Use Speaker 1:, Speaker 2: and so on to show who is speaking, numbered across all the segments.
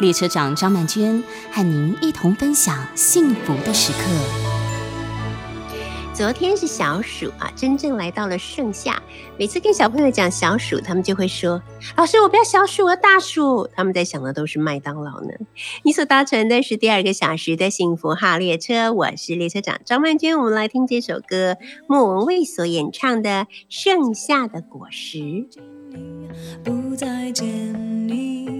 Speaker 1: 列车长张曼娟和您一同分享幸福的时刻。
Speaker 2: 昨天是小暑啊，真正来到了盛夏。每次跟小朋友讲小暑，他们就会说：“老师，我不要小暑，我要大暑。”他们在想的都是麦当劳呢。你所搭乘的是第二个小时的幸福号列车，我是列车长张曼娟。我们来听这首歌，莫文蔚所演唱的《盛夏的果实》。
Speaker 3: 不再见你，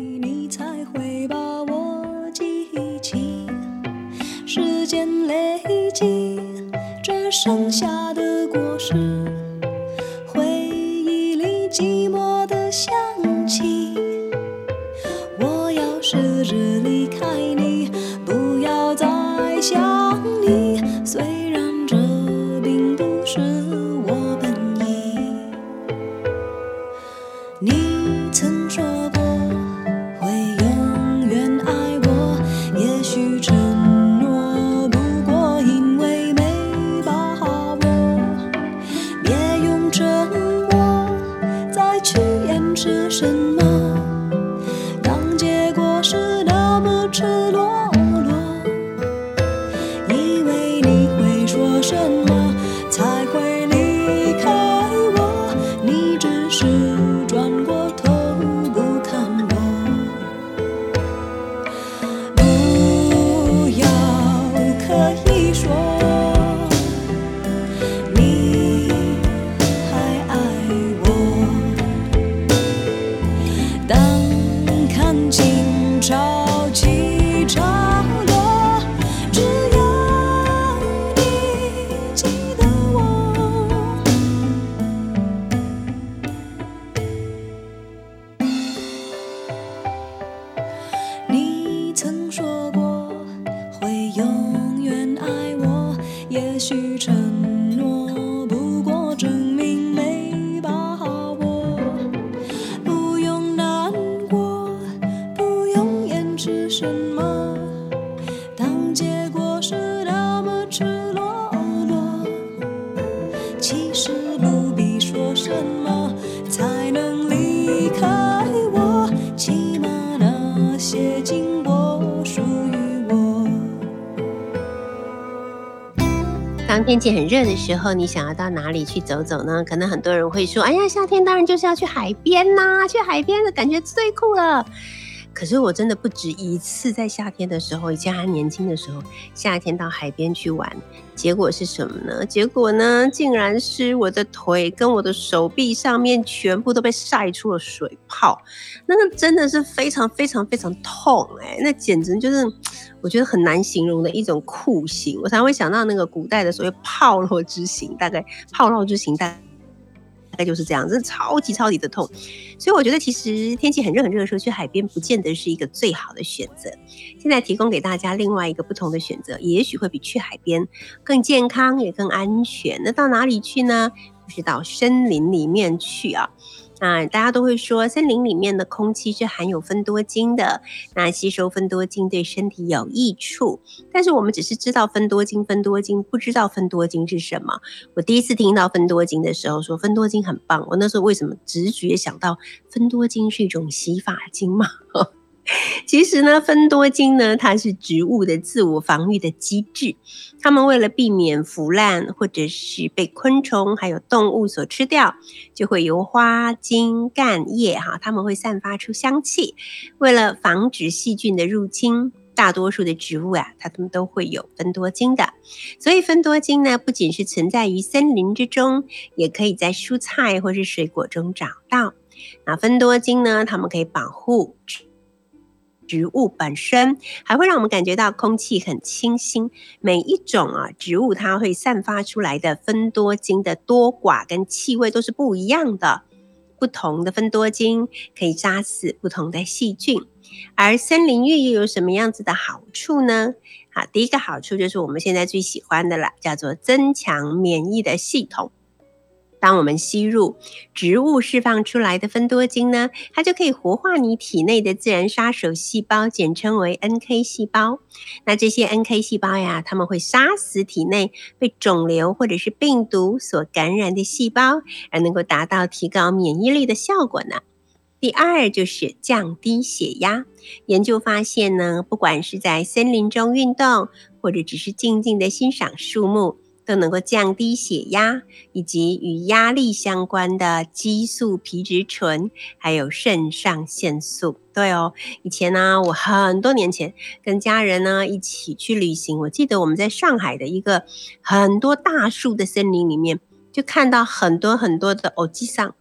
Speaker 3: 间累积。这剩下的果实，回忆里寂寞的香气。我要试着离开你，不要再想你。虽然这并不是我本意。你
Speaker 2: 天气很热的时候，你想要到哪里去走走呢？可能很多人会说：“哎呀，夏天当然就是要去海边呐、去海边的感觉最酷了。”可是我真的不止一次在夏天的时候，以前还年轻的时候，夏天到海边去玩，结果是什么呢？结果呢，竟然是我的腿跟我的手臂上面全部都被晒出了水泡，那个真的是非常非常非常痛哎、那简直就是我觉得很难形容的一种酷刑。我才会想到那个古代的所谓炮烙之刑，大概炮烙之刑大概。就是这样，真的超级超级的痛，所以我觉得其实天气很热很热的时候去海边不见得是一个最好的选择。现在提供给大家另外一个不同的选择，也许会比去海边更健康也更安全。那到哪里去呢？就是到森林里面去啊。那大家都会说，森林里面的空气是含有芬多精的，那吸收芬多精对身体有益处。但是我们只是知道芬多精，芬多精不知道芬多精是什么。我第一次听到芬多精的时候，说芬多精很棒。我那时候为什么直觉想到芬多精是一种洗发精嘛？其实呢，芬多精呢，它是植物的自我防御的机制。它们为了避免腐烂，或者是被昆虫还有动物所吃掉，就会由花茎、干叶哈，它们会散发出香气。为了防止细菌的入侵，大多数的植物啊，它们都会有芬多精的。所以芬多精呢，不仅是存在于森林之中，也可以在蔬菜或是水果中找到。那芬多精呢，它们可以保护植物本身，还会让我们感觉到空气很清新。每一种啊植物，它会散发出来的芬多精的多寡跟气味都是不一样的。不同的芬多精可以杀死不同的细菌。而森林浴又有什么样子的好处呢？好，第一个好处就是我们现在最喜欢的了，叫做增强免疫的系统。当我们吸入植物释放出来的芬多精呢，它就可以活化你体内的自然杀手细胞，简称为 NK 细胞。那这些 NK 细胞呀，它们会杀死体内被肿瘤或者是病毒所感染的细胞，而能够达到提高免疫力的效果呢。第二就是降低血压。研究发现呢，不管是在森林中运动，或者只是静静的欣赏树木。都能够降低血压，以及与压力相关的激素、皮质醇，还有肾上腺素。对哦，以前呢，我很多年前跟家人呢一起去旅行，我记得我们在上海的一个很多大树的森林里面，就看到很多很多的欧吉桑，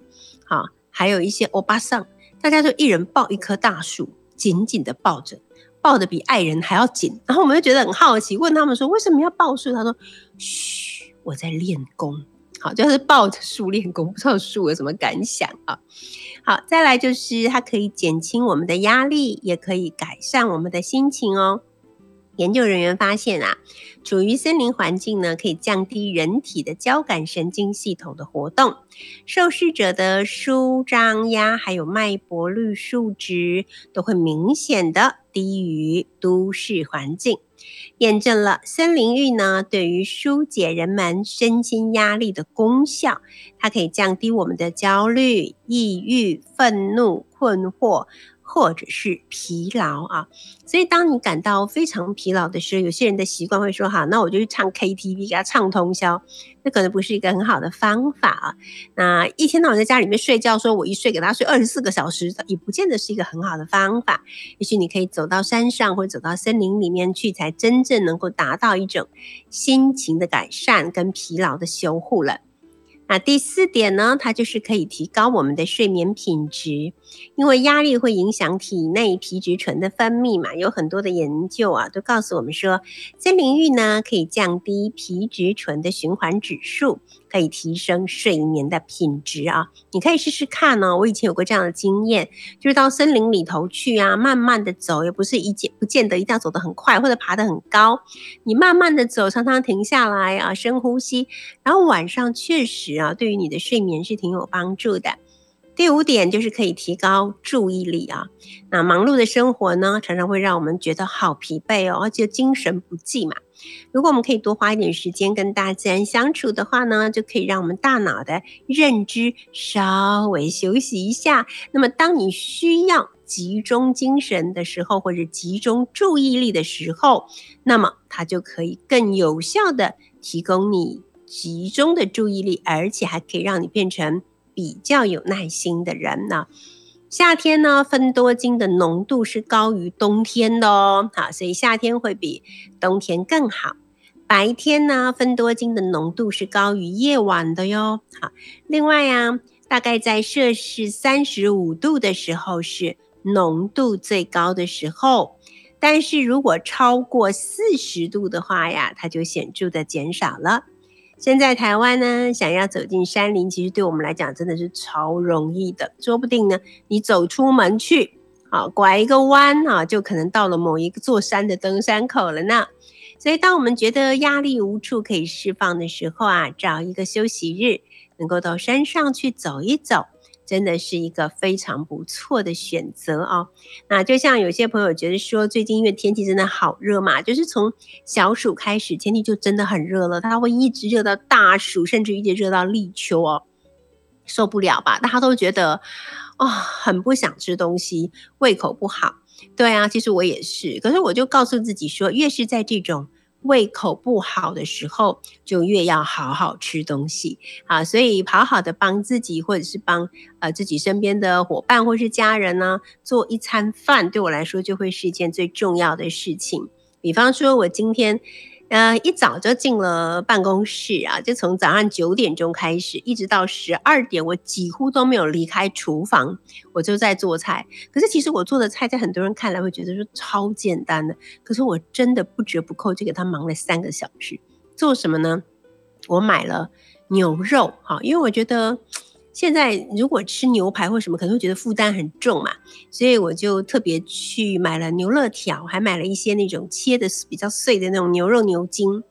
Speaker 2: 好，还有一些欧巴桑，大家就一人抱一棵大树，紧紧的抱着。抱得比爱人还要紧，然后我们就觉得很好奇，问他们说为什么要抱树？他说：“嘘，我在练功。”好，就是抱着树练功，不知道树有什么感想啊？好，再来就是它可以减轻我们的压力，也可以改善我们的心情哦。研究人员发现啊，处于森林环境呢，可以降低人体的交感神经系统的活动，受试者的舒张压还有脉搏率数值都会明显的低于都市环境，验证了森林浴呢对于疏解人们身心压力的功效，它可以降低我们的焦虑、抑郁、愤怒、困惑。或者是疲劳啊，所以当你感到非常疲劳的时候，有些人的习惯会说：“好，那我就去唱 KTV，给他唱通宵。”那可能不是一个很好的方法啊。那一天到晚在家里面睡觉，说我一睡给他睡二十四个小时，也不见得是一个很好的方法。也许你可以走到山上或者走到森林里面去，才真正能够达到一种心情的改善跟疲劳的修护了。那第四点呢，它就是可以提高我们的睡眠品质，因为压力会影响体内皮质醇的分泌嘛。有很多的研究啊，都告诉我们说，森林浴呢可以降低皮质醇的循环指数。可以提升睡眠的品质啊！你可以试试看呢。我以前有过这样的经验，就是到森林里头去啊，慢慢的走，也不是一见不见得一定要走得很快或者爬得很高。你慢慢的走，常常停下来啊，深呼吸，然后晚上确实啊，对于你的睡眠是挺有帮助的。第五点就是可以提高注意力啊。那忙碌的生活呢，常常会让我们觉得好疲惫哦，而且精神不济嘛。如果我们可以多花一点时间跟大自然相处的话呢，就可以让我们大脑的认知稍微休息一下。那么，当你需要集中精神的时候，或者集中注意力的时候，那么它就可以更有效的提供你集中的注意力，而且还可以让你变成。比较有耐心的人呢，夏天呢，芬多精的浓度是高于冬天的哦，好，所以夏天会比冬天更好。白天呢，芬多精的浓度是高于夜晚的哟，好。另外呀，大概在摄氏三十五度的时候是浓度最高的时候，但是如果超过四十度的话呀，它就显著的减少了。现在台湾呢，想要走进山林，其实对我们来讲真的是超容易的。说不定呢，你走出门去，啊，拐一个弯啊，就可能到了某一座山的登山口了呢。所以，当我们觉得压力无处可以释放的时候啊，找一个休息日，能够到山上去走一走。真的是一个非常不错的选择哦。那就像有些朋友觉得说，最近因为天气真的好热嘛，就是从小暑开始，天气就真的很热了，它会一直热到大暑，甚至一直热到立秋哦，受不了吧？大家都觉得啊，很不想吃东西，胃口不好。对啊，其实我也是，可是我就告诉自己说，越是在这种。胃口不好的时候，就越要好好吃东西啊！所以好好的帮自己，或者是帮呃自己身边的伙伴或是家人呢，做一餐饭，对我来说就会是一件最重要的事情。比方说，我今天。呃，一早就进了办公室啊，就从早上九点钟开始，一直到十二点，我几乎都没有离开厨房，我就在做菜。可是其实我做的菜，在很多人看来会觉得说超简单的，可是我真的不折不扣就给他忙了三个小时。做什么呢？我买了牛肉，哈，因为我觉得。现在如果吃牛排或什么，可能会觉得负担很重嘛，所以我就特别去买了牛肋条，还买了一些那种切的比较碎的那种牛肉牛筋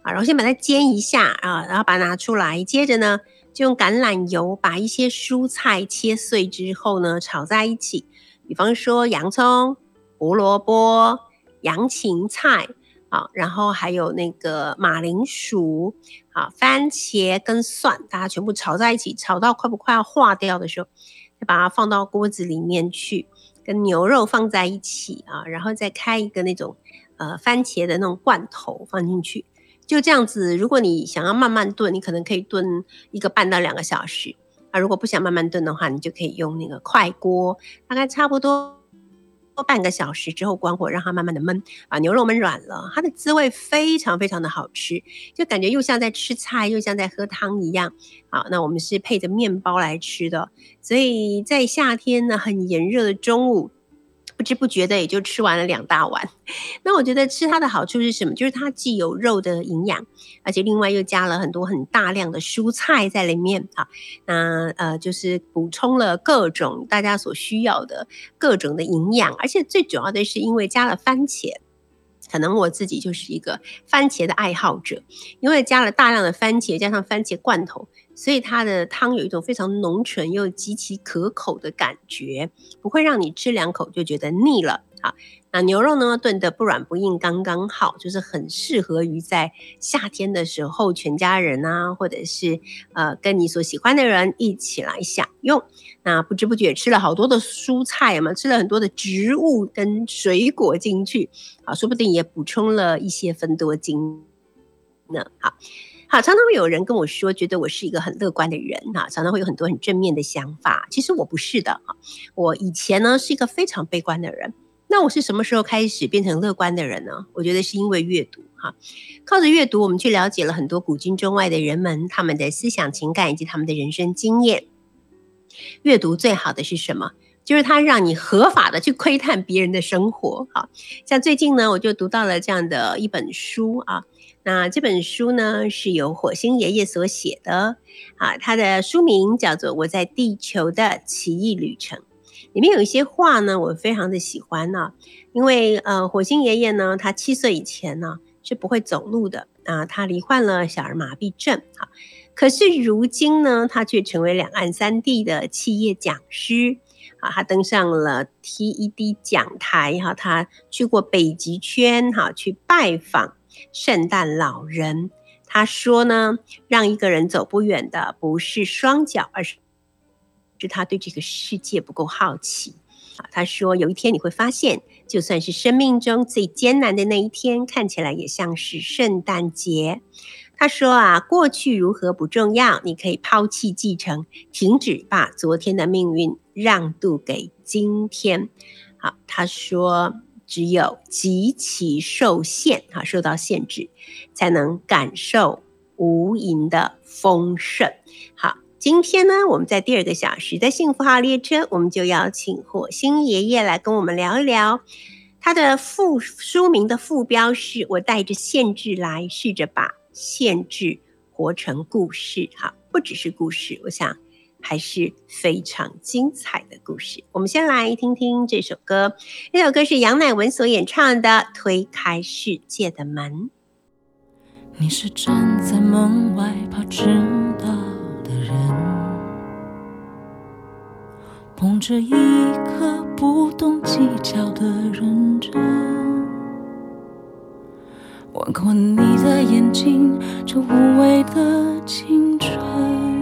Speaker 2: 啊，然后先把它煎一下啊，然后把它拿出来，接着呢就用橄榄油把一些蔬菜切碎之后呢炒在一起，比方说洋葱、胡萝卜、洋芹菜。好，然后还有那个马铃薯，好，番茄跟蒜，大家全部炒在一起，炒到快不快要化掉的时候，再把它放到锅子里面去，跟牛肉放在一起啊，然后再开一个那种呃番茄的那种罐头放进去，就这样子。如果你想要慢慢炖，你可能可以炖一个半到两个小时啊。如果不想慢慢炖的话，你就可以用那个快锅，大概差不多。半个小时之后关火，让它慢慢的焖，把牛肉焖软了，它的滋味非常非常的好吃，就感觉又像在吃菜，又像在喝汤一样。好，那我们是配着面包来吃的，所以在夏天呢，很炎热的中午。不知不觉的也就吃完了两大碗。那我觉得吃它的好处是什么？就是它既有肉的营养，而且另外又加了很多很大量的蔬菜在里面啊。那呃，就是补充了各种大家所需要的各种的营养，而且最主要的是因为加了番茄。可能我自己就是一个番茄的爱好者，因为加了大量的番茄，加上番茄罐头。所以它的汤有一种非常浓醇又极其可口的感觉，不会让你吃两口就觉得腻了。好，那牛肉呢炖得不软不硬，刚刚好，就是很适合于在夏天的时候，全家人啊，或者是呃跟你所喜欢的人一起来享用。那不知不觉吃了好多的蔬菜嘛，吃了很多的植物跟水果进去，啊，说不定也补充了一些分多精呢。好。好，常常会有人跟我说，觉得我是一个很乐观的人哈，常常会有很多很正面的想法。其实我不是的哈，我以前呢是一个非常悲观的人。那我是什么时候开始变成乐观的人呢？我觉得是因为阅读哈，靠着阅读，我们去了解了很多古今中外的人们，他们的思想、情感以及他们的人生经验。阅读最好的是什么？就是它让你合法的去窥探别人的生活。哈，像最近呢，我就读到了这样的一本书啊。那这本书呢，是由火星爷爷所写的啊，他的书名叫做《我在地球的奇异旅程》。里面有一些话呢，我非常的喜欢呢，因为呃，火星爷爷呢，他七岁以前呢是不会走路的啊，他罹患了小儿麻痹症啊，可是如今呢，他却成为两岸三地的企业讲师啊，他登上了 TED 讲台哈，他去过北极圈哈，去拜访。圣诞老人他说呢，让一个人走不远的不是双脚，而是是他对这个世界不够好奇啊。他说有一天你会发现，就算是生命中最艰难的那一天，看起来也像是圣诞节。他说啊，过去如何不重要，你可以抛弃继承，停止把昨天的命运让渡给今天。好，他说。只有极其受限，哈，受到限制，才能感受无垠的丰盛。好，今天呢，我们在第二个小时的幸福号列车，我们就邀请火星爷爷来跟我们聊一聊。他的副书名的副标是“我带着限制来，试着把限制活成故事”。哈，不只是故事，我想。还是非常精彩的故事。我们先来听听这首歌，这首歌是杨乃文所演唱的《推开世界的门》。
Speaker 3: 你是站在门外怕迟到的人，捧着一颗不懂计较的认真，吻过你的眼睛，这无畏的青春。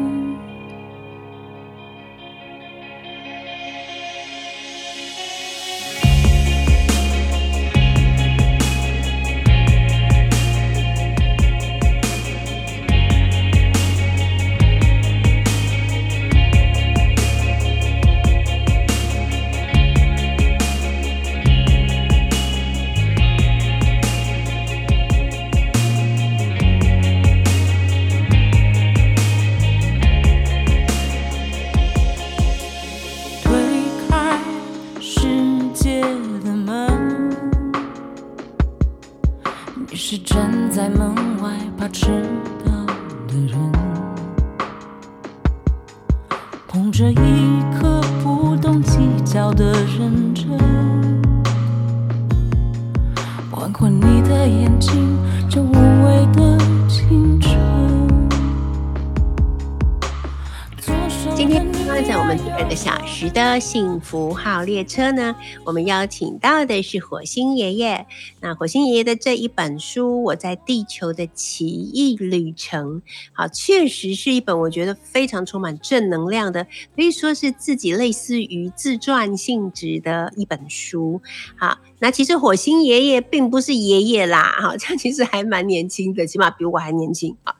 Speaker 2: 幸福号列车呢，我们邀请到的是火星爷爷。那火星爷爷的这一本书《我在地球的奇异旅程》，好，确实是一本我觉得非常充满正能量的，可以说是自己类似于自传性质的一本书。好，那其实火星爷爷并不是爷爷啦，哈，这样其实还蛮年轻的，起码比我还年轻啊。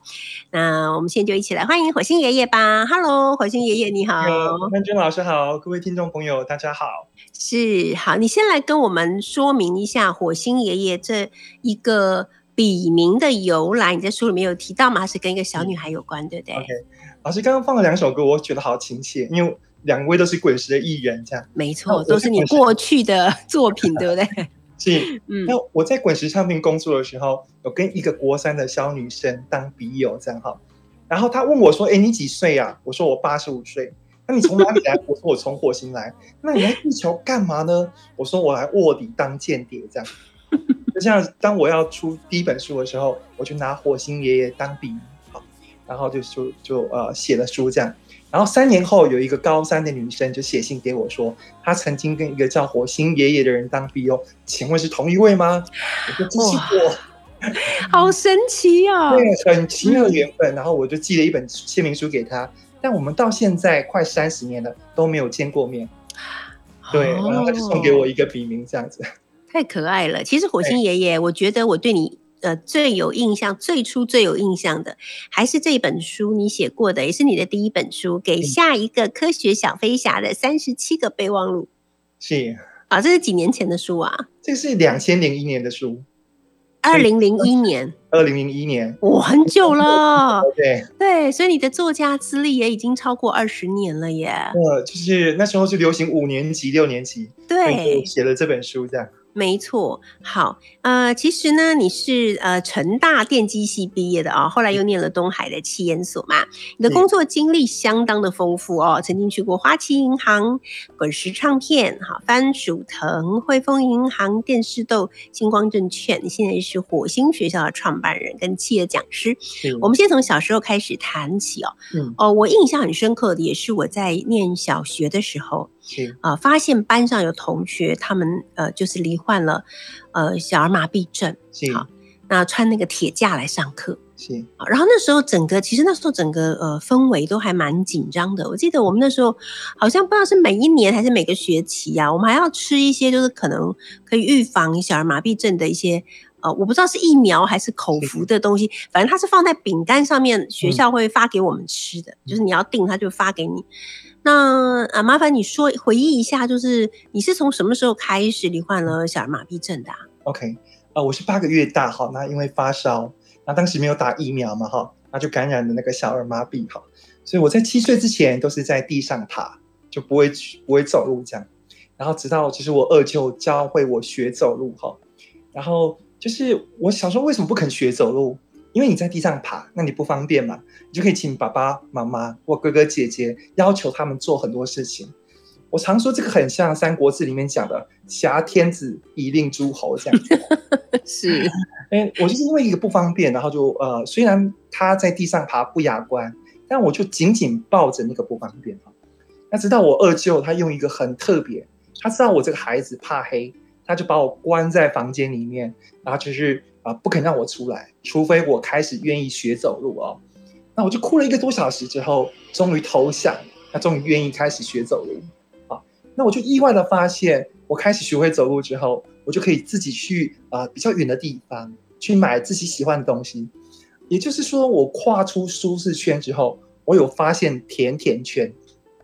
Speaker 2: 那我们现在就一起来欢迎火星爷爷吧。Hello，火星爷爷你好。
Speaker 4: 曼君老师好，各位听众朋友大家好。
Speaker 2: 是好，你先来跟我们说明一下火星爷爷这一个笔名的由来。你在书里面有提到吗？是跟一个小女孩有关，对不对
Speaker 4: OK 老师刚刚放了两首歌，我觉得好亲切，因为两位都是滚石的艺人，这样
Speaker 2: 没错，都是你过去的作品，对不对？
Speaker 4: 是。
Speaker 2: 嗯
Speaker 4: 那我在滚石唱片工作的时候，有跟一个国三的小女生当笔友，这样哈。然后她问我说：“哎，你几岁啊？”我说：“我八十五岁。”那你从哪里来？我说：“我从火星来。”那你来地球干嘛呢？我说：“我来卧底当间谍。”这样。就像当我要出第一本书的时候，我就拿火星爷爷当笔名，好，然后就就就呃写了书这样。然后三年后，有一个高三的女生就写信给我说，她曾经跟一个叫火星爷爷的人当笔友，请问是同一位吗？我说这是我，
Speaker 2: 好神奇哦！
Speaker 4: 对，很奇妙的缘分。然后我就寄了一本签名书给他，但我们到现在快三十年了都没有见过面。对，然后他就送给我
Speaker 2: 哦
Speaker 4: 一个笔名，这样子。
Speaker 2: 太可爱了。其实火星爷爷，我觉得我对你呃最有印象，最初最有印象的，还是这本书你写过的，也是你的第一本书，给下一个科学小飞侠的三十七个备忘录
Speaker 4: 是，
Speaker 2: 啊，这是几年前的书啊，
Speaker 4: 这是两千零一年的书，
Speaker 2: 二零零一年，
Speaker 4: 二零零一年。
Speaker 2: 哇，很久了。
Speaker 4: 对，
Speaker 2: 对，所以你的作家资历也已经超过二十年了耶。
Speaker 4: 呃，就是那时候是流行五年级、六年级，
Speaker 2: 对，
Speaker 4: 写了这本书，这样。
Speaker 2: 没错，好，呃，其实呢，你是呃成大电机系毕业的哦，后来又念了东海的气研所嘛，你的工作经历相当的丰富哦，曾经去过花旗银行、滚石唱片、哈番薯藤、汇丰银行、电视豆、星光证券，你现在是火星学校的创办人跟企业讲师。我们先从小时候开始谈起哦，
Speaker 4: 嗯。
Speaker 2: 哦，我印象很深刻的也是我在念小学的时候，
Speaker 4: 是
Speaker 2: 啊、发现班上有同学他们呃就是罹患了呃小儿麻痹症，
Speaker 4: 是
Speaker 2: 好那穿那个铁架来上课。
Speaker 4: 是
Speaker 2: 啊然后那时候整个其实那时候整个呃氛围都还蛮紧张的。我记得我们那时候好像不知道是每一年还是每个学期啊，我们还要吃一些就是可能可以预防小儿麻痹症的一些呃，我不知道是疫苗还是口服的东西，反正它是放在饼干上面，学校会发给我们吃的，就是你要订，它就发给你。那啊，麻烦你说回忆一下，就是你是从什么时候开始罹患了小儿麻痹症的、
Speaker 4: OK，呃，我是八个月大哈，那因为发烧，那当时没有打疫苗嘛哈，那就感染了那个小儿麻痹哈，所以我在七岁之前都是在地上爬，就不会不会走路这样，然后直到其实我二舅教会我学走路哈，然后就是我小时候为什么不肯学走路？因为你在地上爬，那你不方便嘛，你就可以请爸爸妈妈或哥哥姐姐要求他们做很多事情。我常说这个很像《三国志》里面讲的“挟天子以令诸侯”这样子。
Speaker 2: 是，
Speaker 4: 哎，我就是因为一个不方便，然后就呃，虽然他在地上爬不雅观，但我就紧紧抱着那个不方便哈。那直到我二舅他用一个很特别，他知道我这个孩子怕黑，他就把我关在房间里面，然后就是啊、不肯让我出来，除非我开始愿意学走路哦。那我就哭了一个多小时之后，终于投降，他终于愿意开始学走路啊。那我就意外的发现，我开始学会走路之后，我就可以自己去啊、比较远的地方去买自己喜欢的东西。也就是说，我跨出舒适圈之后，我有发现甜甜圈。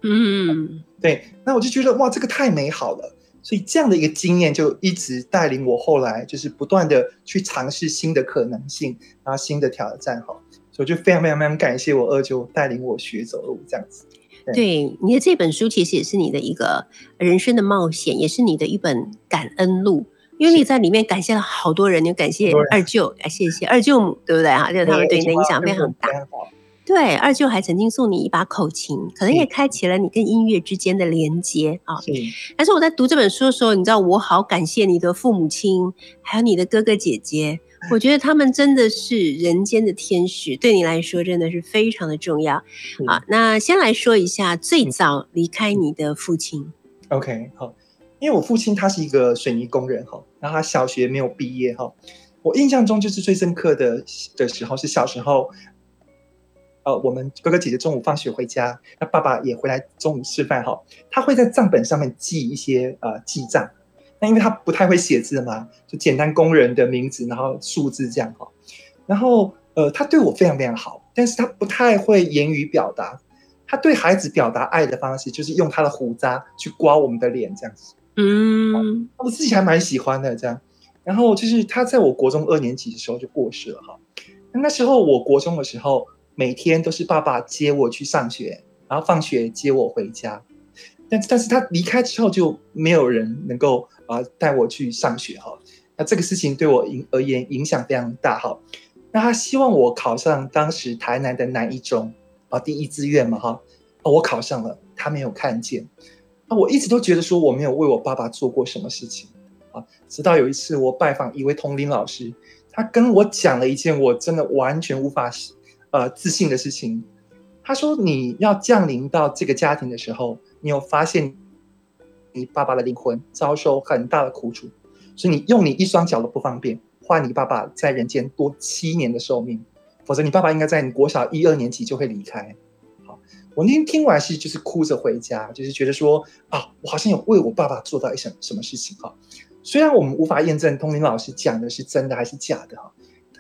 Speaker 2: 嗯，
Speaker 4: 对，那我就觉得哇，这个太美好了。所以这样的一个经验就一直带领我后来就是不断的去尝试新的可能性，然后新的挑战哈。所以我就非常非常非常感谢我二舅带领我学走路这样子。
Speaker 2: 对，你的这本书其实也是你的一个人生的冒险，也是你的一本感恩录。因为你在里面感谢了好多人，你感谢二舅，感谢谢二舅母，对不对啊？就是他们对你的影响非常大。对，二舅还曾经送你一把口琴，可能也开启了你跟音乐之间的连接啊。
Speaker 4: 是
Speaker 2: 但是我在读这本书的时候，你知道，我好感谢你的父母亲，还有你的哥哥姐姐。我觉得他们真的是人间的天使，对你来说真的是非常的重要
Speaker 4: 嗯
Speaker 2: 啊。那先来说一下最早离开你的父亲
Speaker 4: ，OK，好，因为我父亲他是一个水泥工人哈，然后他小学没有毕业哈。我印象中就是最深刻的的时候是小时候，呃，我们哥哥姐姐中午放学回家，那爸爸也回来中午吃饭哈，他会在账本上面记一些呃记账。那因为他不太会写字嘛，就简单工人的名字，然后数字这样哈。然后呃，他对我非常非常好，但是他不太会言语表达。他对孩子表达爱的方式，就是用他的胡渣去刮我们的脸，这样子。
Speaker 2: 嗯，
Speaker 4: 我自己还蛮喜欢的，这样。然后就是他在我国中二年级的时候就过世了哈。那那时候我国中的时候，每天都是爸爸接我去上学，然后放学接我回家。但但是他离开之后，就没有人能够啊、带我去上学哈。那这个事情对我影而言影响非常大哈。那他希望我考上当时台南的南一中啊第一志愿嘛哈。哦，我考上了，他没有看见。啊，我一直都觉得说我没有为我爸爸做过什么事情啊，直到有一次我拜访一位同龄老师，他跟我讲了一件我真的完全无法呃自信的事情。他说你要降临到这个家庭的时候，你有发现你爸爸的灵魂遭受很大的苦楚，所以你用你一双脚都不方便，换你爸爸在人间多七年的寿命，否则你爸爸应该在你国小一二年级就会离开。好，我那天听完是就是哭着回家，就是觉得说啊，我好像有为我爸爸做到一什什么事情哈。虽然我们无法验证通灵老师讲的是真的还是假的哈，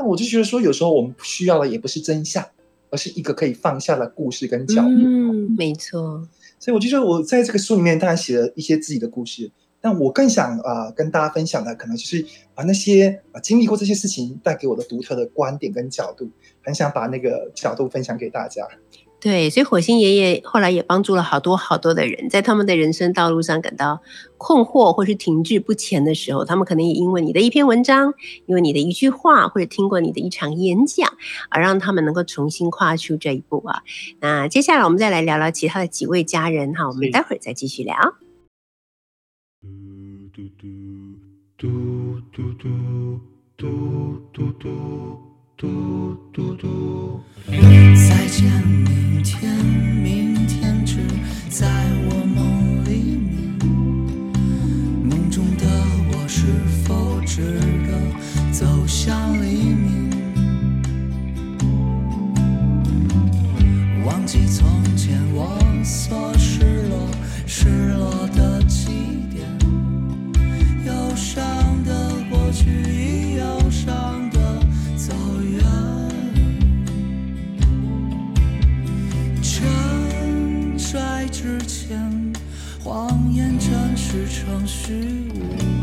Speaker 4: 但我就觉得说，有时候我们需要的也不是真相，而是一个可以放下的故事跟角度。
Speaker 2: 嗯，没错，
Speaker 4: 所以我就说，我在这个书里面当然写了一些自己的故事，但我更想啊、呃跟大家分享的，可能就是把、那些啊、经历过这些事情带给我的独特的观点跟角度，很想把那个角度分享给大家。
Speaker 2: 对，所以火星爷爷后来也帮助了好多好多的人，在他们的人生道路上感到困惑或是停滞不前的时候，他们可能也因为你的一篇文章，因为你的一句话，或者听过你的一场演讲，而让他们能够重新跨出这一步啊。那接下来我们再来聊聊其他的几位家人哈，我们待会儿再继续聊。
Speaker 5: 嘟嘟嘟嘟嘟嘟嘟嘟嘟嘟嘟。
Speaker 6: 再见，明天，明天只在我梦里面。梦中的我是否值得走向黎明？忘记从前我所谎言真实成虚无，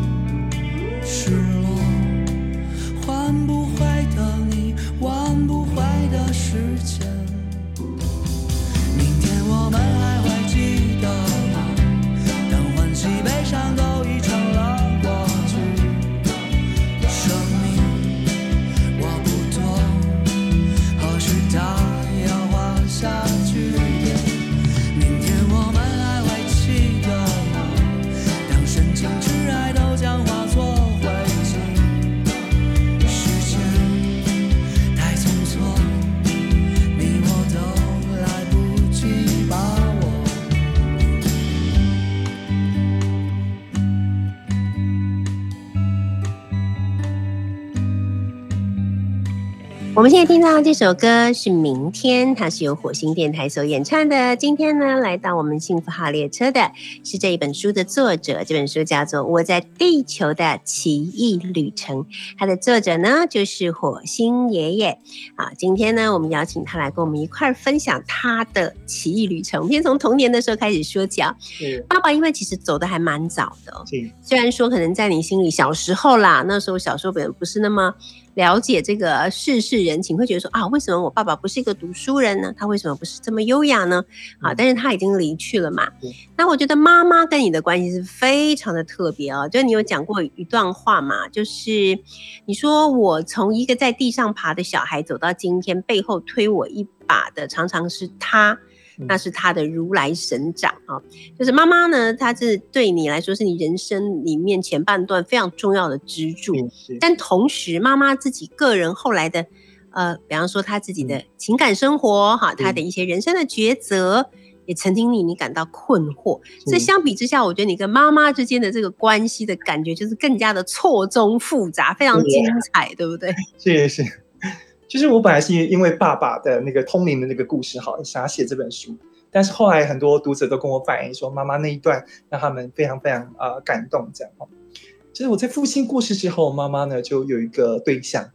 Speaker 2: 在听到这首歌是《明天》，它是由火星电台所演唱的。今天呢，来到我们幸福号列车的是这一本书的作者，这本书叫做《我在地球的奇异旅程》，它的作者呢就是火星爷爷。啊，今天呢，我们邀请他来跟我们一块儿分享他的奇异旅程。我们先从童年的时候开始说起啊。
Speaker 4: 是
Speaker 2: 爸爸因为其实走的还蛮早的哦、虽然说可能在你心里小时候啦，那时候小时候本不是那么了解这个世事人情，会觉得说啊，为什么我爸爸不是一个读书人呢？他为什么不是这么优雅呢？啊，
Speaker 4: 嗯
Speaker 2: 但是他已经离去了嘛
Speaker 4: 对。
Speaker 2: 那我觉得妈妈跟你的关系是非常的特别哦。就你有讲过一段话嘛，就是你说我从一个在地上爬的小孩走到今天，背后推我一把的常常是他。
Speaker 4: 嗯
Speaker 2: 那是他的如来神掌啊，就是妈妈呢，她是对你来说是你人生里面前半段非常重要的支柱。但同时，妈妈自己个人后来的，呃，比方说他自己的情感生活，哈，他的一些人生的抉择，也曾经令你感到困惑。所以相比之下，我觉得你跟妈妈之间的这个关系的感觉，就是更加的错综复杂，非常精彩，对不对？
Speaker 4: 是是，就是我本来是因为爸爸的那个通灵的那个故事，好想要写这本书，但是后来很多读者都跟我反映说，妈妈那一段让他们非常非常呃感动，这样哦。就是我在父亲过世之后，妈妈呢就有一个对象，哈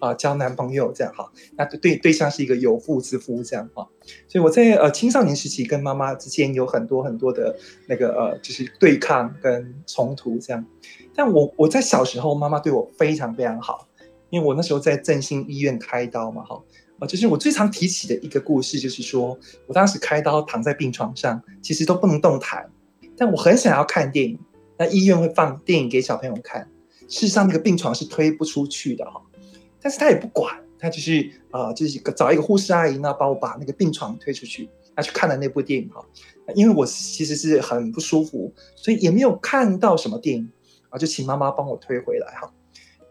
Speaker 4: 啊交男朋友这样哈，那对对象是一个有妇之夫这样哈，所以我在呃青少年时期跟妈妈之间有很多很多的那个呃就是对抗跟冲突这样，但我我在小时候妈妈对我非常非常好。因为我那时候在振兴医院开刀嘛，哈，啊，就是我最常提起的一个故事，就是说我当时开刀躺在病床上，其实都不能动弹，但我很想要看电影，那医院会放电影给小朋友看，事实上那个病床是推不出去的哈，但是他也不管，他就是呃，就是找一个护士阿姨呢，帮我把那个病床推出去，他去看了那部电影哈，因为我其实是很不舒服，所以也没有看到什么电影啊，就请妈妈帮我推回来哈。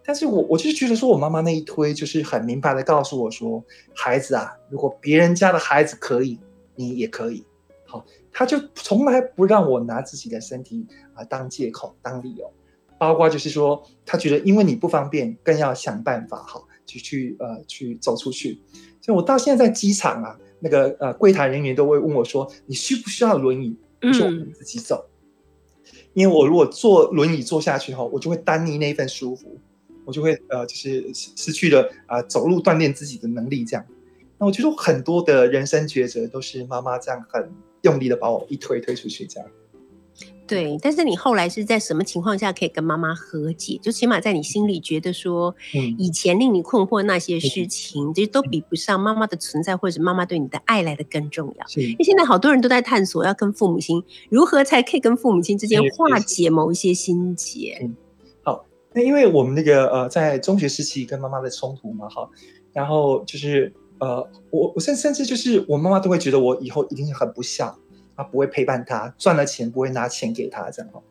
Speaker 4: 但是我我就是觉得说，我妈妈那一推就是很明白的告诉我说，孩子啊，如果别人家的孩子可以，你也可以。好，她就从来不让我拿自己的身体啊当借口、当理由，包括就是说，他觉得因为你不方便，更要想办法好去去呃去走出去。所以我到现在在机场啊，那个呃柜台人员都会问我说，你需不需要轮椅？我说我
Speaker 2: 们
Speaker 4: 自己走，因为我如果坐轮椅坐下去后，我就会单逆那份舒服。我就会呃，就是失去了啊、呃走路锻炼自己的能力，这样。那我觉得很多的人生抉择都是妈妈这样很用力的把我一推推出去，这样。
Speaker 2: 对，但是你后来是在什么情况下可以跟妈妈和解？就起码在你心里觉得说，
Speaker 4: 嗯
Speaker 2: 以前令你困惑那些事情，其实都比不上妈妈的存在或者妈妈对你的爱来的更重要。
Speaker 4: 是
Speaker 2: 因为现在好多人都在探索要跟父母亲如何才可以跟父母亲之间化解某一些心结。
Speaker 4: 好那因为我们那个呃，在中学时期跟妈妈的冲突嘛，哈，然后就是呃，我我甚甚至就是我妈妈都会觉得我以后一定是很不孝，啊，不会陪伴他，赚了钱不会拿钱给他这样哈。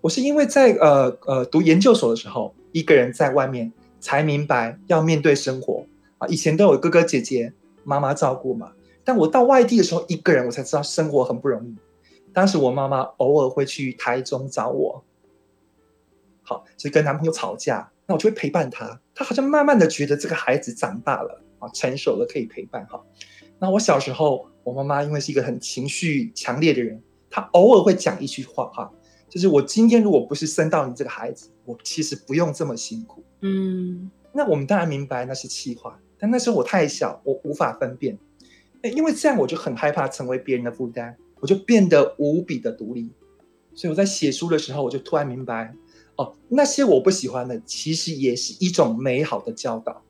Speaker 4: 我是因为在呃呃读研究所的时候，一个人在外面才明白要面对生活啊，以前都有哥哥姐姐、妈妈照顾嘛，但我到外地的时候一个人，我才知道生活很不容易。当时我妈妈偶尔会去台中找我，好，所以跟男朋友吵架，那我就会陪伴他。他好像慢慢的觉得这个孩子长大了啊，成熟了，可以陪伴哈。那我小时候，我妈妈因为是一个很情绪强烈的人，她偶尔会讲一句话哈，就是我今天如果不是生到你这个孩子，我其实不用这么辛苦。
Speaker 2: 嗯，
Speaker 4: 那我们当然明白那是气话，但那时候我太小，我无法分辨。哎因为这样我就很害怕成为别人的负担，我就变得无比的独立。所以我在写书的时候，我就突然明白，哦，那些我不喜欢的，其实也是一种美好的教导。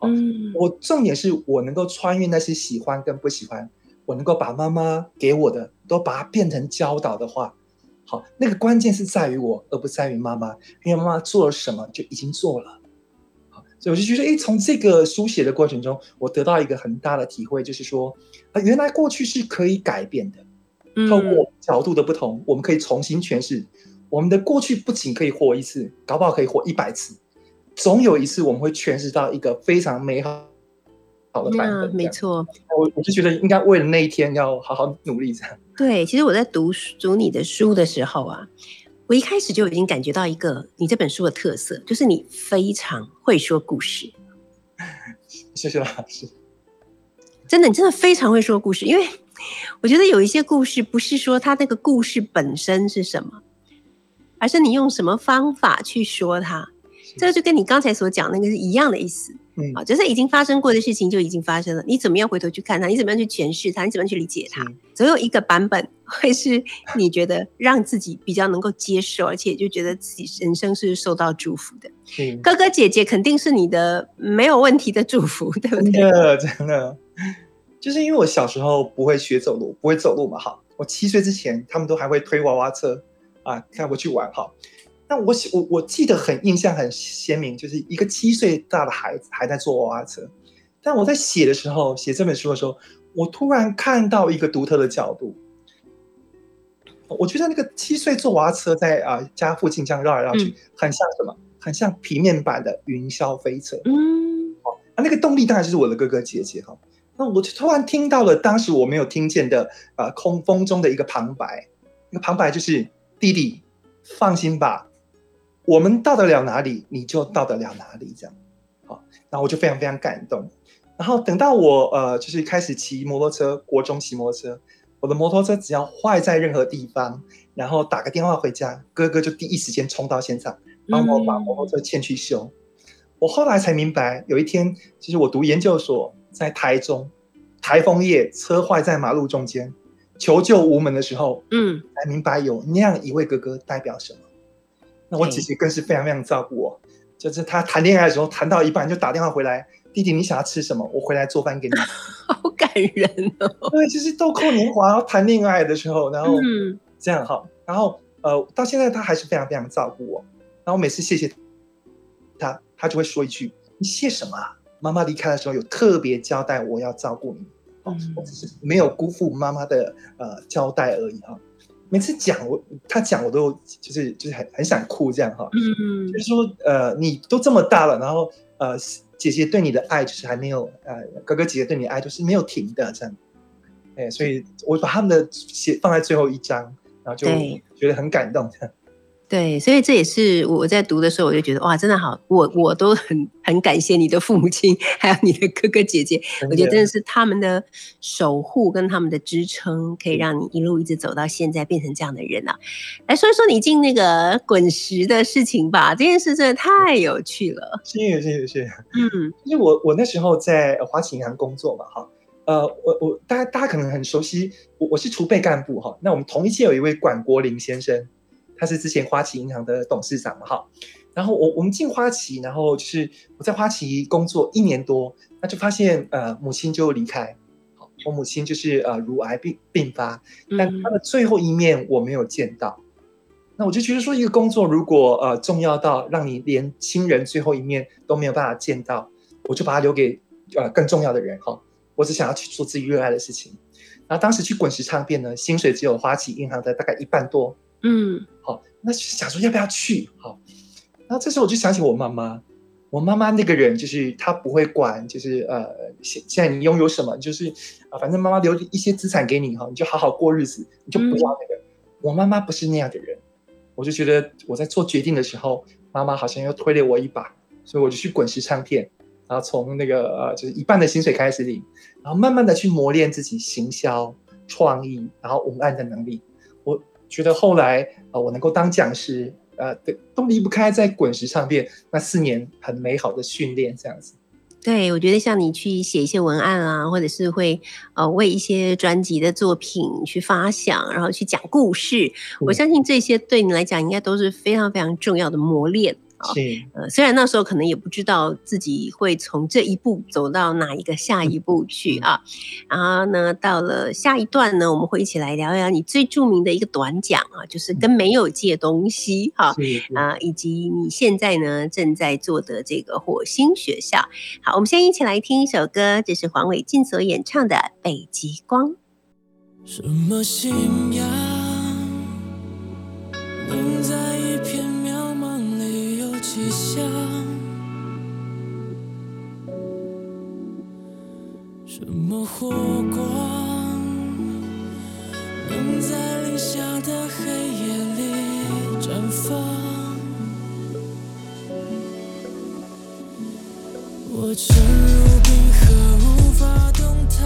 Speaker 4: 哦
Speaker 2: 嗯，
Speaker 4: 我重点是我能够穿越那些喜欢跟不喜欢，我能够把妈妈给我的都把它变成教导的话。好，那个关键是在于我，而不在于妈妈，因为妈妈做了什么就已经做了。好，所以我就觉得，哎，从这个书写的过程中，我得到一个很大的体会，就是说，啊，原来过去是可以改变的。透
Speaker 2: 嗯
Speaker 4: 过角度的不同，我们可以重新诠释我们的过去，不仅可以活一次，搞不好可以活一百次，总有一次我们会诠释到一个非常美好好的版
Speaker 2: 那
Speaker 4: 本。
Speaker 2: 没错，
Speaker 4: 我我就觉得应该为了那一天要好好努力这样。
Speaker 2: 对，其实我在读读你的书的时候啊，我一开始就已经感觉到一个你这本书的特色，就是你非常会说故事。
Speaker 4: 谢谢老师。
Speaker 2: 真的，你真的非常会说故事，因为我觉得有一些故事不是说它那个故事本身是什么，而是你用什么方法去说它。这个就跟你刚才所讲那个是一样的意思
Speaker 4: 嗯
Speaker 2: 啊，就是已经发生过的事情就已经发生了，你怎么样回头去看它，你怎么样去诠释它，你怎么样去理解它，总有一个版本 会是你觉得让自己比较能够接受，而且就觉得自己人生是受到祝福的。
Speaker 4: 是
Speaker 2: 哥哥姐姐肯定是你的没有问题的祝福，对不
Speaker 4: 真
Speaker 2: 对？
Speaker 4: 的真的，就是因为我小时候不会学走路，不会走路嘛，哈，我七岁之前，他们都还会推娃娃车啊，带我去玩，哈。那我喜我我记得很印象很鲜明，就是一个七岁大的孩子还在坐娃娃车，但我在写的时候，写这本书的时候，我突然看到一个独特的角度，我觉得那个七岁坐娃娃车在啊、家附近这样绕来绕去，
Speaker 2: 嗯
Speaker 4: 很像什么？很像平面版的云霄飞车。
Speaker 2: 嗯，
Speaker 4: 啊，那个动力当然就是我的哥哥姐姐哈。那我就突然听到了当时我没有听见的呃空风中的一个旁白，那个旁白就是弟弟，放心吧，我们到得了哪里，你就到得了哪里这样。好，然后我就非常非常感动。然后等到我呃就是开始骑摩托车，国中骑摩托车，我的摩托车只要坏在任何地方，然后打个电话回家，哥哥就第一时间冲到现场，帮我把摩托车牵去修。我后来才明白，有一天，就是我读研究所，在台中，台风夜车坏在马路中间，求救无门的时候，
Speaker 2: 嗯，
Speaker 4: 才明白有那样一位哥哥代表什么。那我姐姐更是非常非常照顾我，就是她谈恋爱的时候，谈到一半就打电话回来，弟弟你想要吃什么？我回来做饭给你。
Speaker 2: 好感人哦。
Speaker 4: 对，就是豆蔻年华，然后谈恋爱的时候，然后
Speaker 2: 嗯
Speaker 4: 这样哈，然后呃，到现在她还是非常非常照顾我。然后每次谢谢她，她就会说一句：“你谢什么啊？妈妈离开的时候有特别交代我要照顾你，哦，我只是没有辜负妈妈的呃交代而已哈。”每次讲我，他讲我都就是就是很很想哭这样哈。
Speaker 2: 嗯
Speaker 4: 就是说，呃，你都这么大了，然后呃，姐姐对你的爱就是还没有，呃，哥哥姐姐对你的爱就是没有停的这样。哎，所以我把他们的写放在最后一章，然后就觉得很感动。
Speaker 2: 对，所以这也是我在读的时候，我就觉得哇，真的好，我我都很很感谢你的父母亲，还有你的哥哥姐姐，我觉得真的是他们的守护跟他们的支撑，可以让你一路一直走到现在，变成这样的人啊。来说一说你进那个滚石的事情吧，这件事真的太有趣了。
Speaker 4: 是是是，
Speaker 2: 嗯
Speaker 4: 就是我我那时候在呃花旗银行工作嘛，哈，呃，我我大家大家可能很熟悉，我我是储备干部哈，那我们同一届有一位管国林先生，他是之前花旗银行的董事长嘛，哈，然后我我们进花旗，然后就是我在花旗工作一年多，那就发现呃母亲就离开，好，我母亲就是呃乳癌病并发，但
Speaker 2: 嗯
Speaker 4: 她的最后一面我没有见到。那我就觉得说，一个工作如果呃重要到让你连亲人最后一面都没有办法见到，我就把它留给呃更重要的人哈。我只想要去做自己热爱的事情。然后当时去滚石唱片呢，薪水只有花旗银行的大概一半多，
Speaker 2: 嗯
Speaker 4: 好，那就想说要不要去？好，然后这时候我就想起我妈妈，我妈妈那个人就是她不会管，就是呃现现在你拥有什么，就是啊、反正妈妈留一些资产给你哈，你就好好过日子，你就不要那个。我妈妈不是那样的人，我就觉得我在做决定的时候，妈妈好像又推了我一把，所以我就去滚石唱片，然后从那个呃就是一半的薪水开始领，然后慢慢的去磨练自己行销、创意，然后文案的能力。我觉得后来啊、呃我能够当讲师，呃，对，都离不开在滚石唱片那四年很美好的训练这样子。
Speaker 2: 对，我觉得像你去写一些文案啊，或者是会呃为一些专辑的作品去发想，然后去讲故事，我
Speaker 4: 嗯
Speaker 2: 相信这些对你来讲应该都是非常非常重要的磨练。啊
Speaker 4: 是，
Speaker 2: 呃，虽然那时候可能也不知道自己会从这一步走到哪一个下一步去啊，然后呢，到了下一段呢，我们会一起来聊一聊你最著名的一个短讲啊，就是跟没有借东西哈。啊，以及你现在呢正在做的这个火星学校。好，我们先一起来听一首歌，这是黄伟晋所演唱的《北极光》。
Speaker 3: 什么信仰能在什么火光能在零下的黑夜里绽放？我沉入冰河，无法动弹。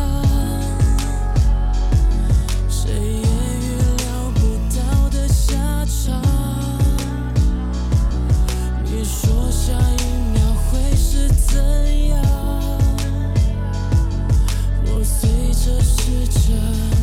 Speaker 3: 谁也预料不到的下场。你说下一秒会是怎样？随着时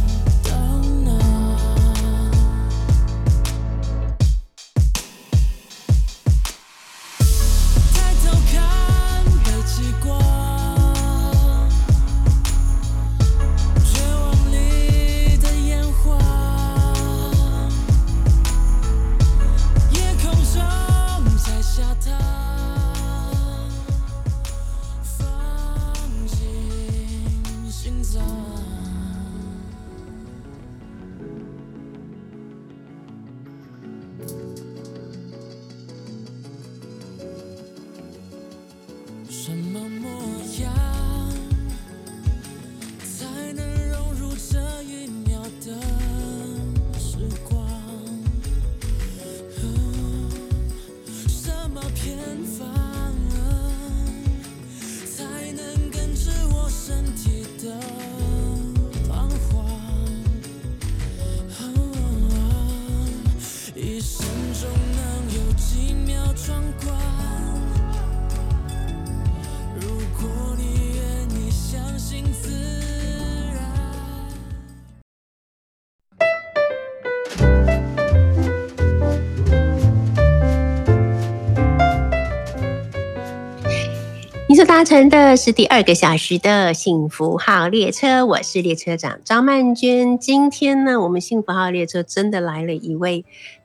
Speaker 2: 搭乘的是第二个小时的幸福号列车，我是列车长张曼娟。今天呢，我们幸福号列车真的来了一位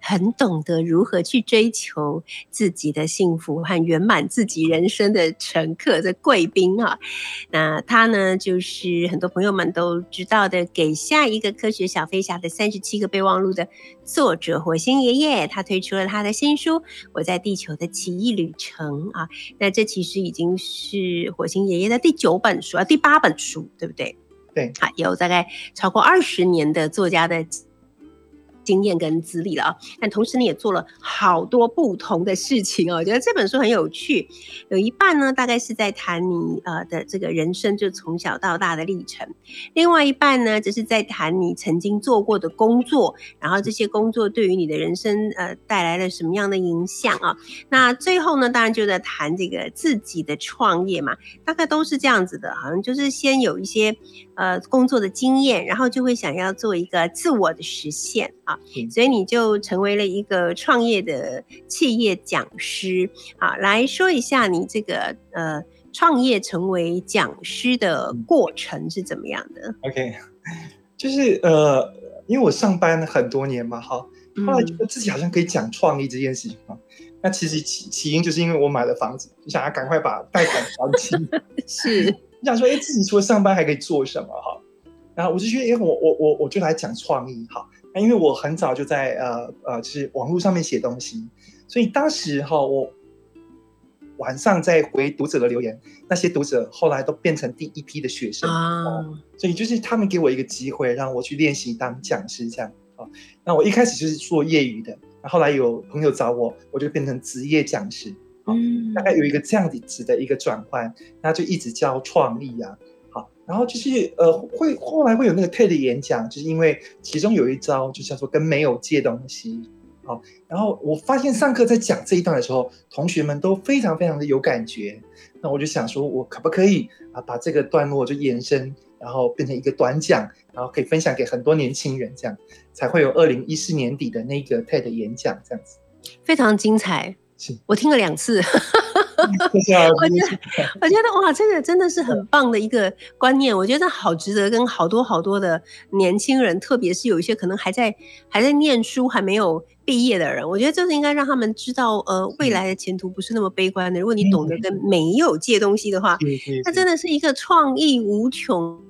Speaker 2: 很懂得如何去追求自己的幸福和圆满自己人生的乘客，的贵宾啊。那他呢，就是很多朋友们都知道的，给下一个科学小飞侠的三十七个备忘录的作者火星爷爷，他推出了他的新书《我在地球的奇异旅程》啊。那这其实已经是火星爷爷的第九本书啊，第八本书，对不对？
Speaker 4: 对，
Speaker 2: 啊，有大概超过二十年的作家的经验跟资历了啊。但同时你，也做了好多不同的事情哦。我觉得这本书很有趣，有一半呢，大概是在谈你呃的这个人生，就从小到大的历程；另外一半呢，则是在谈你曾经做过的工作，然后这些工作对于你的人生呃带来了什么样的影响啊？那最后呢，当然就在谈这个自己的创业嘛，大概都是这样子的，好像就是先有一些呃工作的经验，然后就会想要做一个自我的实现啊，
Speaker 4: 嗯
Speaker 2: 所以你就成为了一个创业的企业讲师好，来说一下你这个呃创业成为讲师的过程是怎么样的
Speaker 4: ？OK，就是呃，因为我上班很多年嘛，哈，后来觉
Speaker 2: 嗯
Speaker 4: 得自己好像可以讲创意这件事情啊。那其实起起因就是因为我买了房子，就想要赶快把贷款还清。
Speaker 2: 是，
Speaker 4: 你 想说，哎，自己除了上班还可以做什么哈？然后我就觉得，哎，我我我我就来讲创意哈。那因为我很早就在呃呃，就是网络上面写东西，所以当时哈我晚上在回读者的留言，那些读者后来都变成第一批的学生
Speaker 2: 啊，
Speaker 4: 所以就是他们给我一个机会，让我去练习当讲师这样啊。那我一开始就是做业余的，那后来有朋友找我，我就变成职业讲师。
Speaker 2: 嗯
Speaker 4: 大概有一个这样子的一个转换，那就一直教创意啊，好，然后就是呃会后来会有那个 TED 演讲，就是因为其中有一招就叫做跟没有借东西，好，然后我发现上课在讲这一段的时候，同学们都非常非常的有感觉，那我就想说，我可不可以啊把这个段落就延伸，然后变成一个短讲，然后可以分享给很多年轻人，这样才会有二零一四年底的那个 TED 演讲这样子。
Speaker 2: 非常精彩
Speaker 4: 是，
Speaker 2: 我听了两次。
Speaker 4: 谢谢啊，
Speaker 2: 我觉得，我觉得哇，这个真的是很棒的一个观念。我觉得好值得跟好多好多的年轻人，特别是有一些可能还在还在念书、还没有毕业的人，我觉得就是应该让他们知道，呃，未来的前途不是那么悲观的。如果你懂得。跟没有借东西的话，那真的是一个创意无穷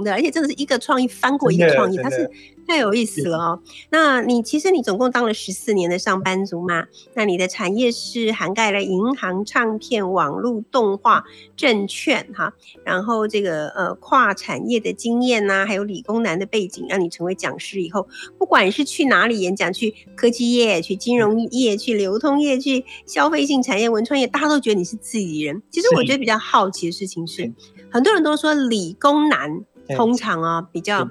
Speaker 2: 的，而且真的是一个创意翻过一个创意，它是太有意思了哦。那你其实你总共当了十四年的上班族嘛？那你的产业是涵盖了银行、唱片、网络、动画、证券哈，然后这个呃跨产业的经验呐、还有理工男的背景，让你成为讲师以后，不管是去哪里演讲，去科技业、去金融业、去流通业、去消费性产业、文创业，大家都觉得你是自己人。其实我觉得比较好奇的事情是
Speaker 4: 是，
Speaker 2: 很多人都说理工男
Speaker 4: 对
Speaker 2: 通常啊比较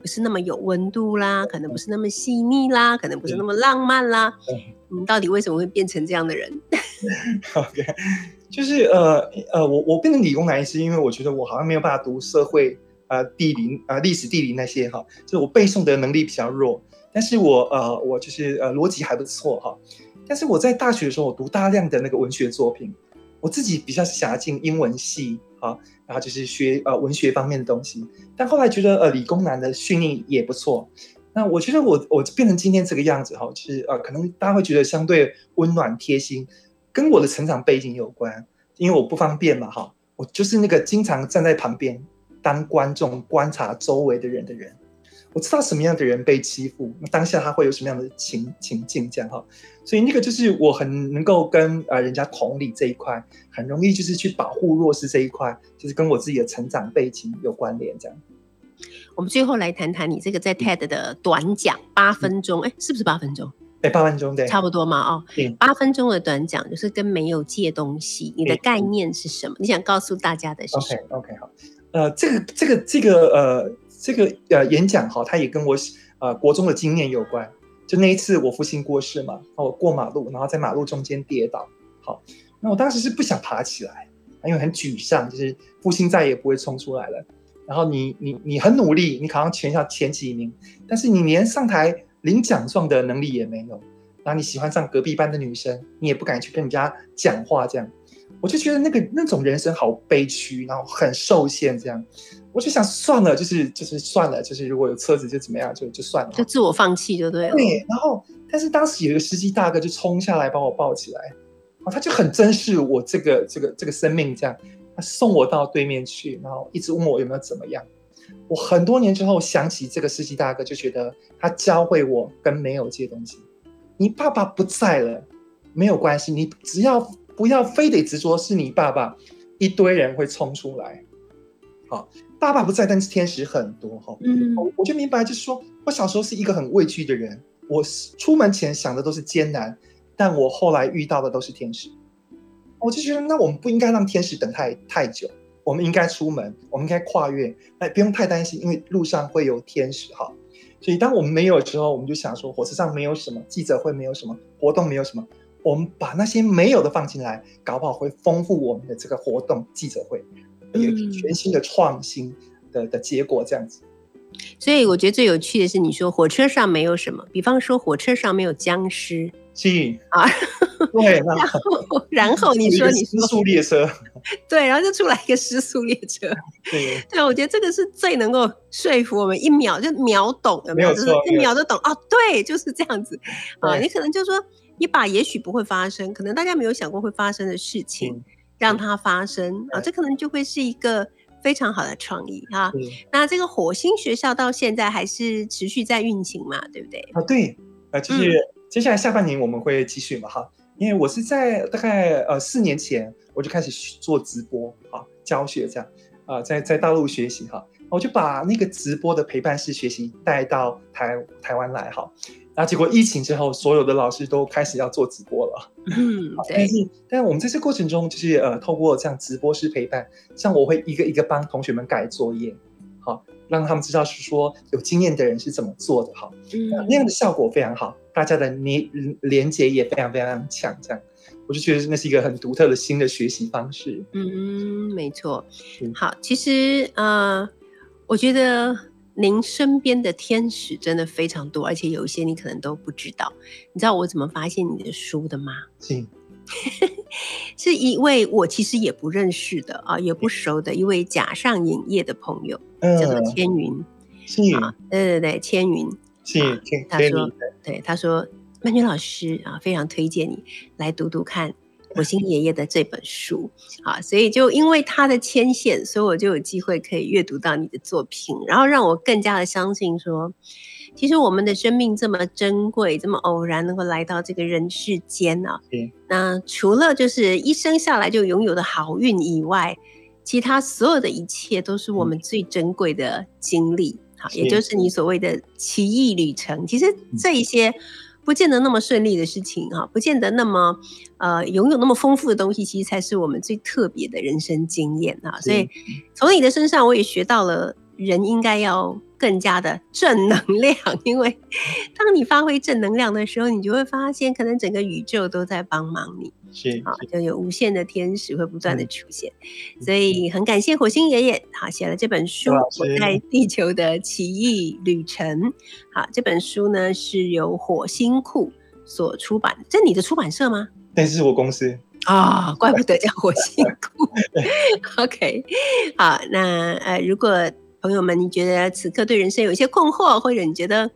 Speaker 2: 不是那么有温度啦，可能不是那么细腻啦，可能不是那么浪漫啦。
Speaker 4: 对
Speaker 2: 你到底为什么会变成这样的人？
Speaker 4: OK，就是呃呃，我我变成理工男是因为我觉得我好像没有办法读社会呃地理呃历史地理那些哈，就是我背诵的能力比较弱，但是我呃我就是呃逻辑还不错哈，但是我在大学的时候我读大量的那个文学作品，我自己比较是想要进英文系啊，然后就是学呃文学方面的东西，但后来觉得呃理工男的训练也不错。那我觉得我我变成今天这个样子哈，就是呃，可能大家会觉得相对温暖贴心，跟我的成长背景有关，因为我不方便嘛哈，我就是那个经常站在旁边当观众观察周围的人的人。我知道什么样的人被欺负，那当下他会有什么样的情情境这样哈，所以那个就是我很能够跟呃人家同理这一块，很容易就是去保护弱势这一块，就是跟我自己的成长背景有关联这样。
Speaker 2: 我们最后来谈谈你这个在 TED 的短讲，八分钟，哎，是不是八分钟？
Speaker 4: 哎，八分钟对，
Speaker 2: 差不多嘛，哦，八分钟的短讲就是跟没有借东西，你的概念是什么？你想告诉大家的是什
Speaker 4: OK
Speaker 2: 么
Speaker 4: ？OK 好，呃，这个这个这个呃这个呃演讲哈，它也跟我呃国中的经验有关。就那一次我父亲过世嘛，然后我过马路，然后在马路中间跌倒，好，那我当时是不想爬起来，因为很沮丧，就是父亲再也不会冲出来了。然后你你你很努力，你考上全校前几名，但是你连上台领奖状的能力也没有。然后你喜欢上隔壁班的女生，你也不敢去跟人家讲话，这样，我就觉得那个那种人生好悲屈，然后很受限，这样，我就想算了，就是就是算了，就是如果有车子就怎么样，就就算了。
Speaker 2: 就自我放弃就对了。
Speaker 4: 对，然后但是当时有一个司机大哥就冲下来把我抱起来，啊，他就很珍视我这个这个这个生命，这样，他送我到对面去，然后一直问我有没有怎么样。我很多年之后想起这个司机大哥，就觉得他教会我跟没有这些东西。你爸爸不在了，没有关系，你只要不要非得执着是你爸爸，一堆人会冲出来。好，爸爸不在，但是天使很多哈。
Speaker 2: 嗯
Speaker 4: 我我就明白，就是说我小时候是一个很畏惧的人，我出门前想的都是艰难，但我后来遇到的都是天使。我就觉得，那我们不应该让天使等太太久，我们应该出门，我们应该跨越，哎，不用太担心，因为路上会有天使哈。所以当我们没有的时候，我们就想说，火车上没有什么，记者会没有什么，活动没有什么，我们把那些没有的放进来，搞不好会丰富我们的这个活动记者会，有全新的创新的的结果这样子。
Speaker 2: 所以我觉得最有趣的是，你说火车上没有什么，比方说火车上没有僵尸。
Speaker 4: 是。
Speaker 2: 啊，
Speaker 4: 对，
Speaker 2: 然后然后你说你
Speaker 4: 失速列车，
Speaker 2: 对，然后就出来一个失速列车，
Speaker 4: 对，
Speaker 2: 对，我觉得这个是最能够说服我们一秒就秒懂，有没有？就是一秒就懂。哦，对，就是这样子。啊。你可能就说，你把也许不会发生，可能大家没有想过会发生的事情，
Speaker 4: 嗯
Speaker 2: 让它发生啊，这可能就会是一个非常好的创意哈。
Speaker 4: 嗯
Speaker 2: 那这个火星学校到现在还是持续在运行嘛，对不对？
Speaker 4: 啊，对，呃，就是
Speaker 2: 嗯。
Speaker 4: 接下来下半年我们会继续嘛哈，因为我是在大概呃四年前我就开始做直播啊教学这样啊、在在大陆学习哈，我就把那个直播的陪伴式学习带到台台湾来哈，然后结果疫情之后，所有的老师都开始要做直播了。
Speaker 2: 嗯，
Speaker 4: 但，是，但我们在这过程中，就是呃，透过这样直播式陪伴，像我会一个一个帮同学们改作业，好，让他们知道是说有经验的人是怎么做的，哈，那那样
Speaker 2: 嗯
Speaker 4: 的效果非常好，大家的连连接也非常非常强，这样，我就觉得那是一个很独特的新的学习方式。
Speaker 2: 嗯，没错
Speaker 4: 嗯。
Speaker 2: 好，其实呃，我觉得您身边的天使真的非常多，而且有一些你可能都不知道。你知道我怎么发现你的书的吗？
Speaker 4: 是，
Speaker 2: 是一位我其实也不认识的啊，也不熟的一位假上影业的朋友，
Speaker 4: 嗯
Speaker 2: 叫做千云。
Speaker 4: 是
Speaker 2: 啊，对对对，千云。
Speaker 4: 是，天
Speaker 2: 他说，对，他说曼娟老师啊，非常推荐你来读读看火星爷爷的这本书啊，所以就因为他的牵线，所以我就有机会可以阅读到你的作品，然后让我更加的相信说，其实我们的生命这么珍贵，这么偶然能够来到这个人世间啊
Speaker 4: 是，
Speaker 2: 那除了就是一生下来就拥有的好运以外，其他所有的一切都是我们最珍贵的经历。好，也就是你所谓的奇异旅程。其实这一些不见得那么顺利的事情，哈，不见得那么呃拥有那么丰富的东西，其实才是我们最特别的人生经验啊。所以从你的身上，我也学到了人应该要更加的正能量，因为当你发挥正能量的时候，你就会发现，可能整个宇宙都在帮忙你。
Speaker 4: 是
Speaker 2: 啊，就有无限的天使会不断的
Speaker 4: 嗯
Speaker 2: 出现，所以很感谢火星爷爷，好写了这本书《我在地球的奇异旅程》。好，这本书呢是由火星库所出版，这你的出版社吗？
Speaker 4: 但是我公司
Speaker 2: 啊、怪不得叫火星库。OK，好，那呃，如果朋友们你觉得此刻对人生有一些困惑，或者你觉得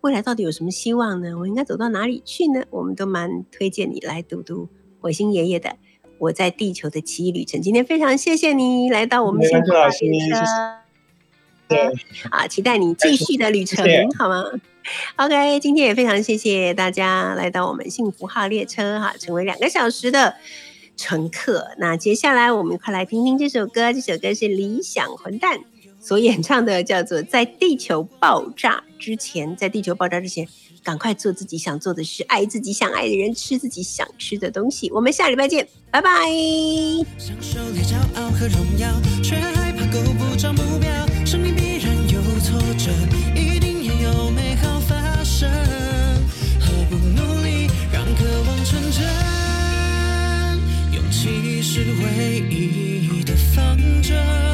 Speaker 2: 未来到底有什么希望呢？我应该走到哪里去呢？我们都蛮推荐你来读读火星爷爷的《我在地球的奇异旅程》。今天非常谢谢你来到我们
Speaker 4: 没
Speaker 2: 幸福大
Speaker 4: 关系老师
Speaker 2: 列车
Speaker 4: 谢谢。
Speaker 2: 啊，期待你继续的旅程
Speaker 4: 谢谢，
Speaker 2: 好吗？OK，今天也非常谢谢大家来到我们幸福号列车哈，成为两个小时的乘客。那接下来我们快来听听这首歌，这首歌是理想混蛋所演唱的，叫做《在地球爆炸之前》。在地球爆炸之前，赶快做自己想做的事，爱自己想爱的人，吃自己想吃的东西。我们下礼拜见，拜拜。
Speaker 6: 享受烈骄傲和荣耀，却害怕够不着目标。生命必然有挫折，一定也有美好发生。何不努力，让渴望成真？勇气是唯一的方针。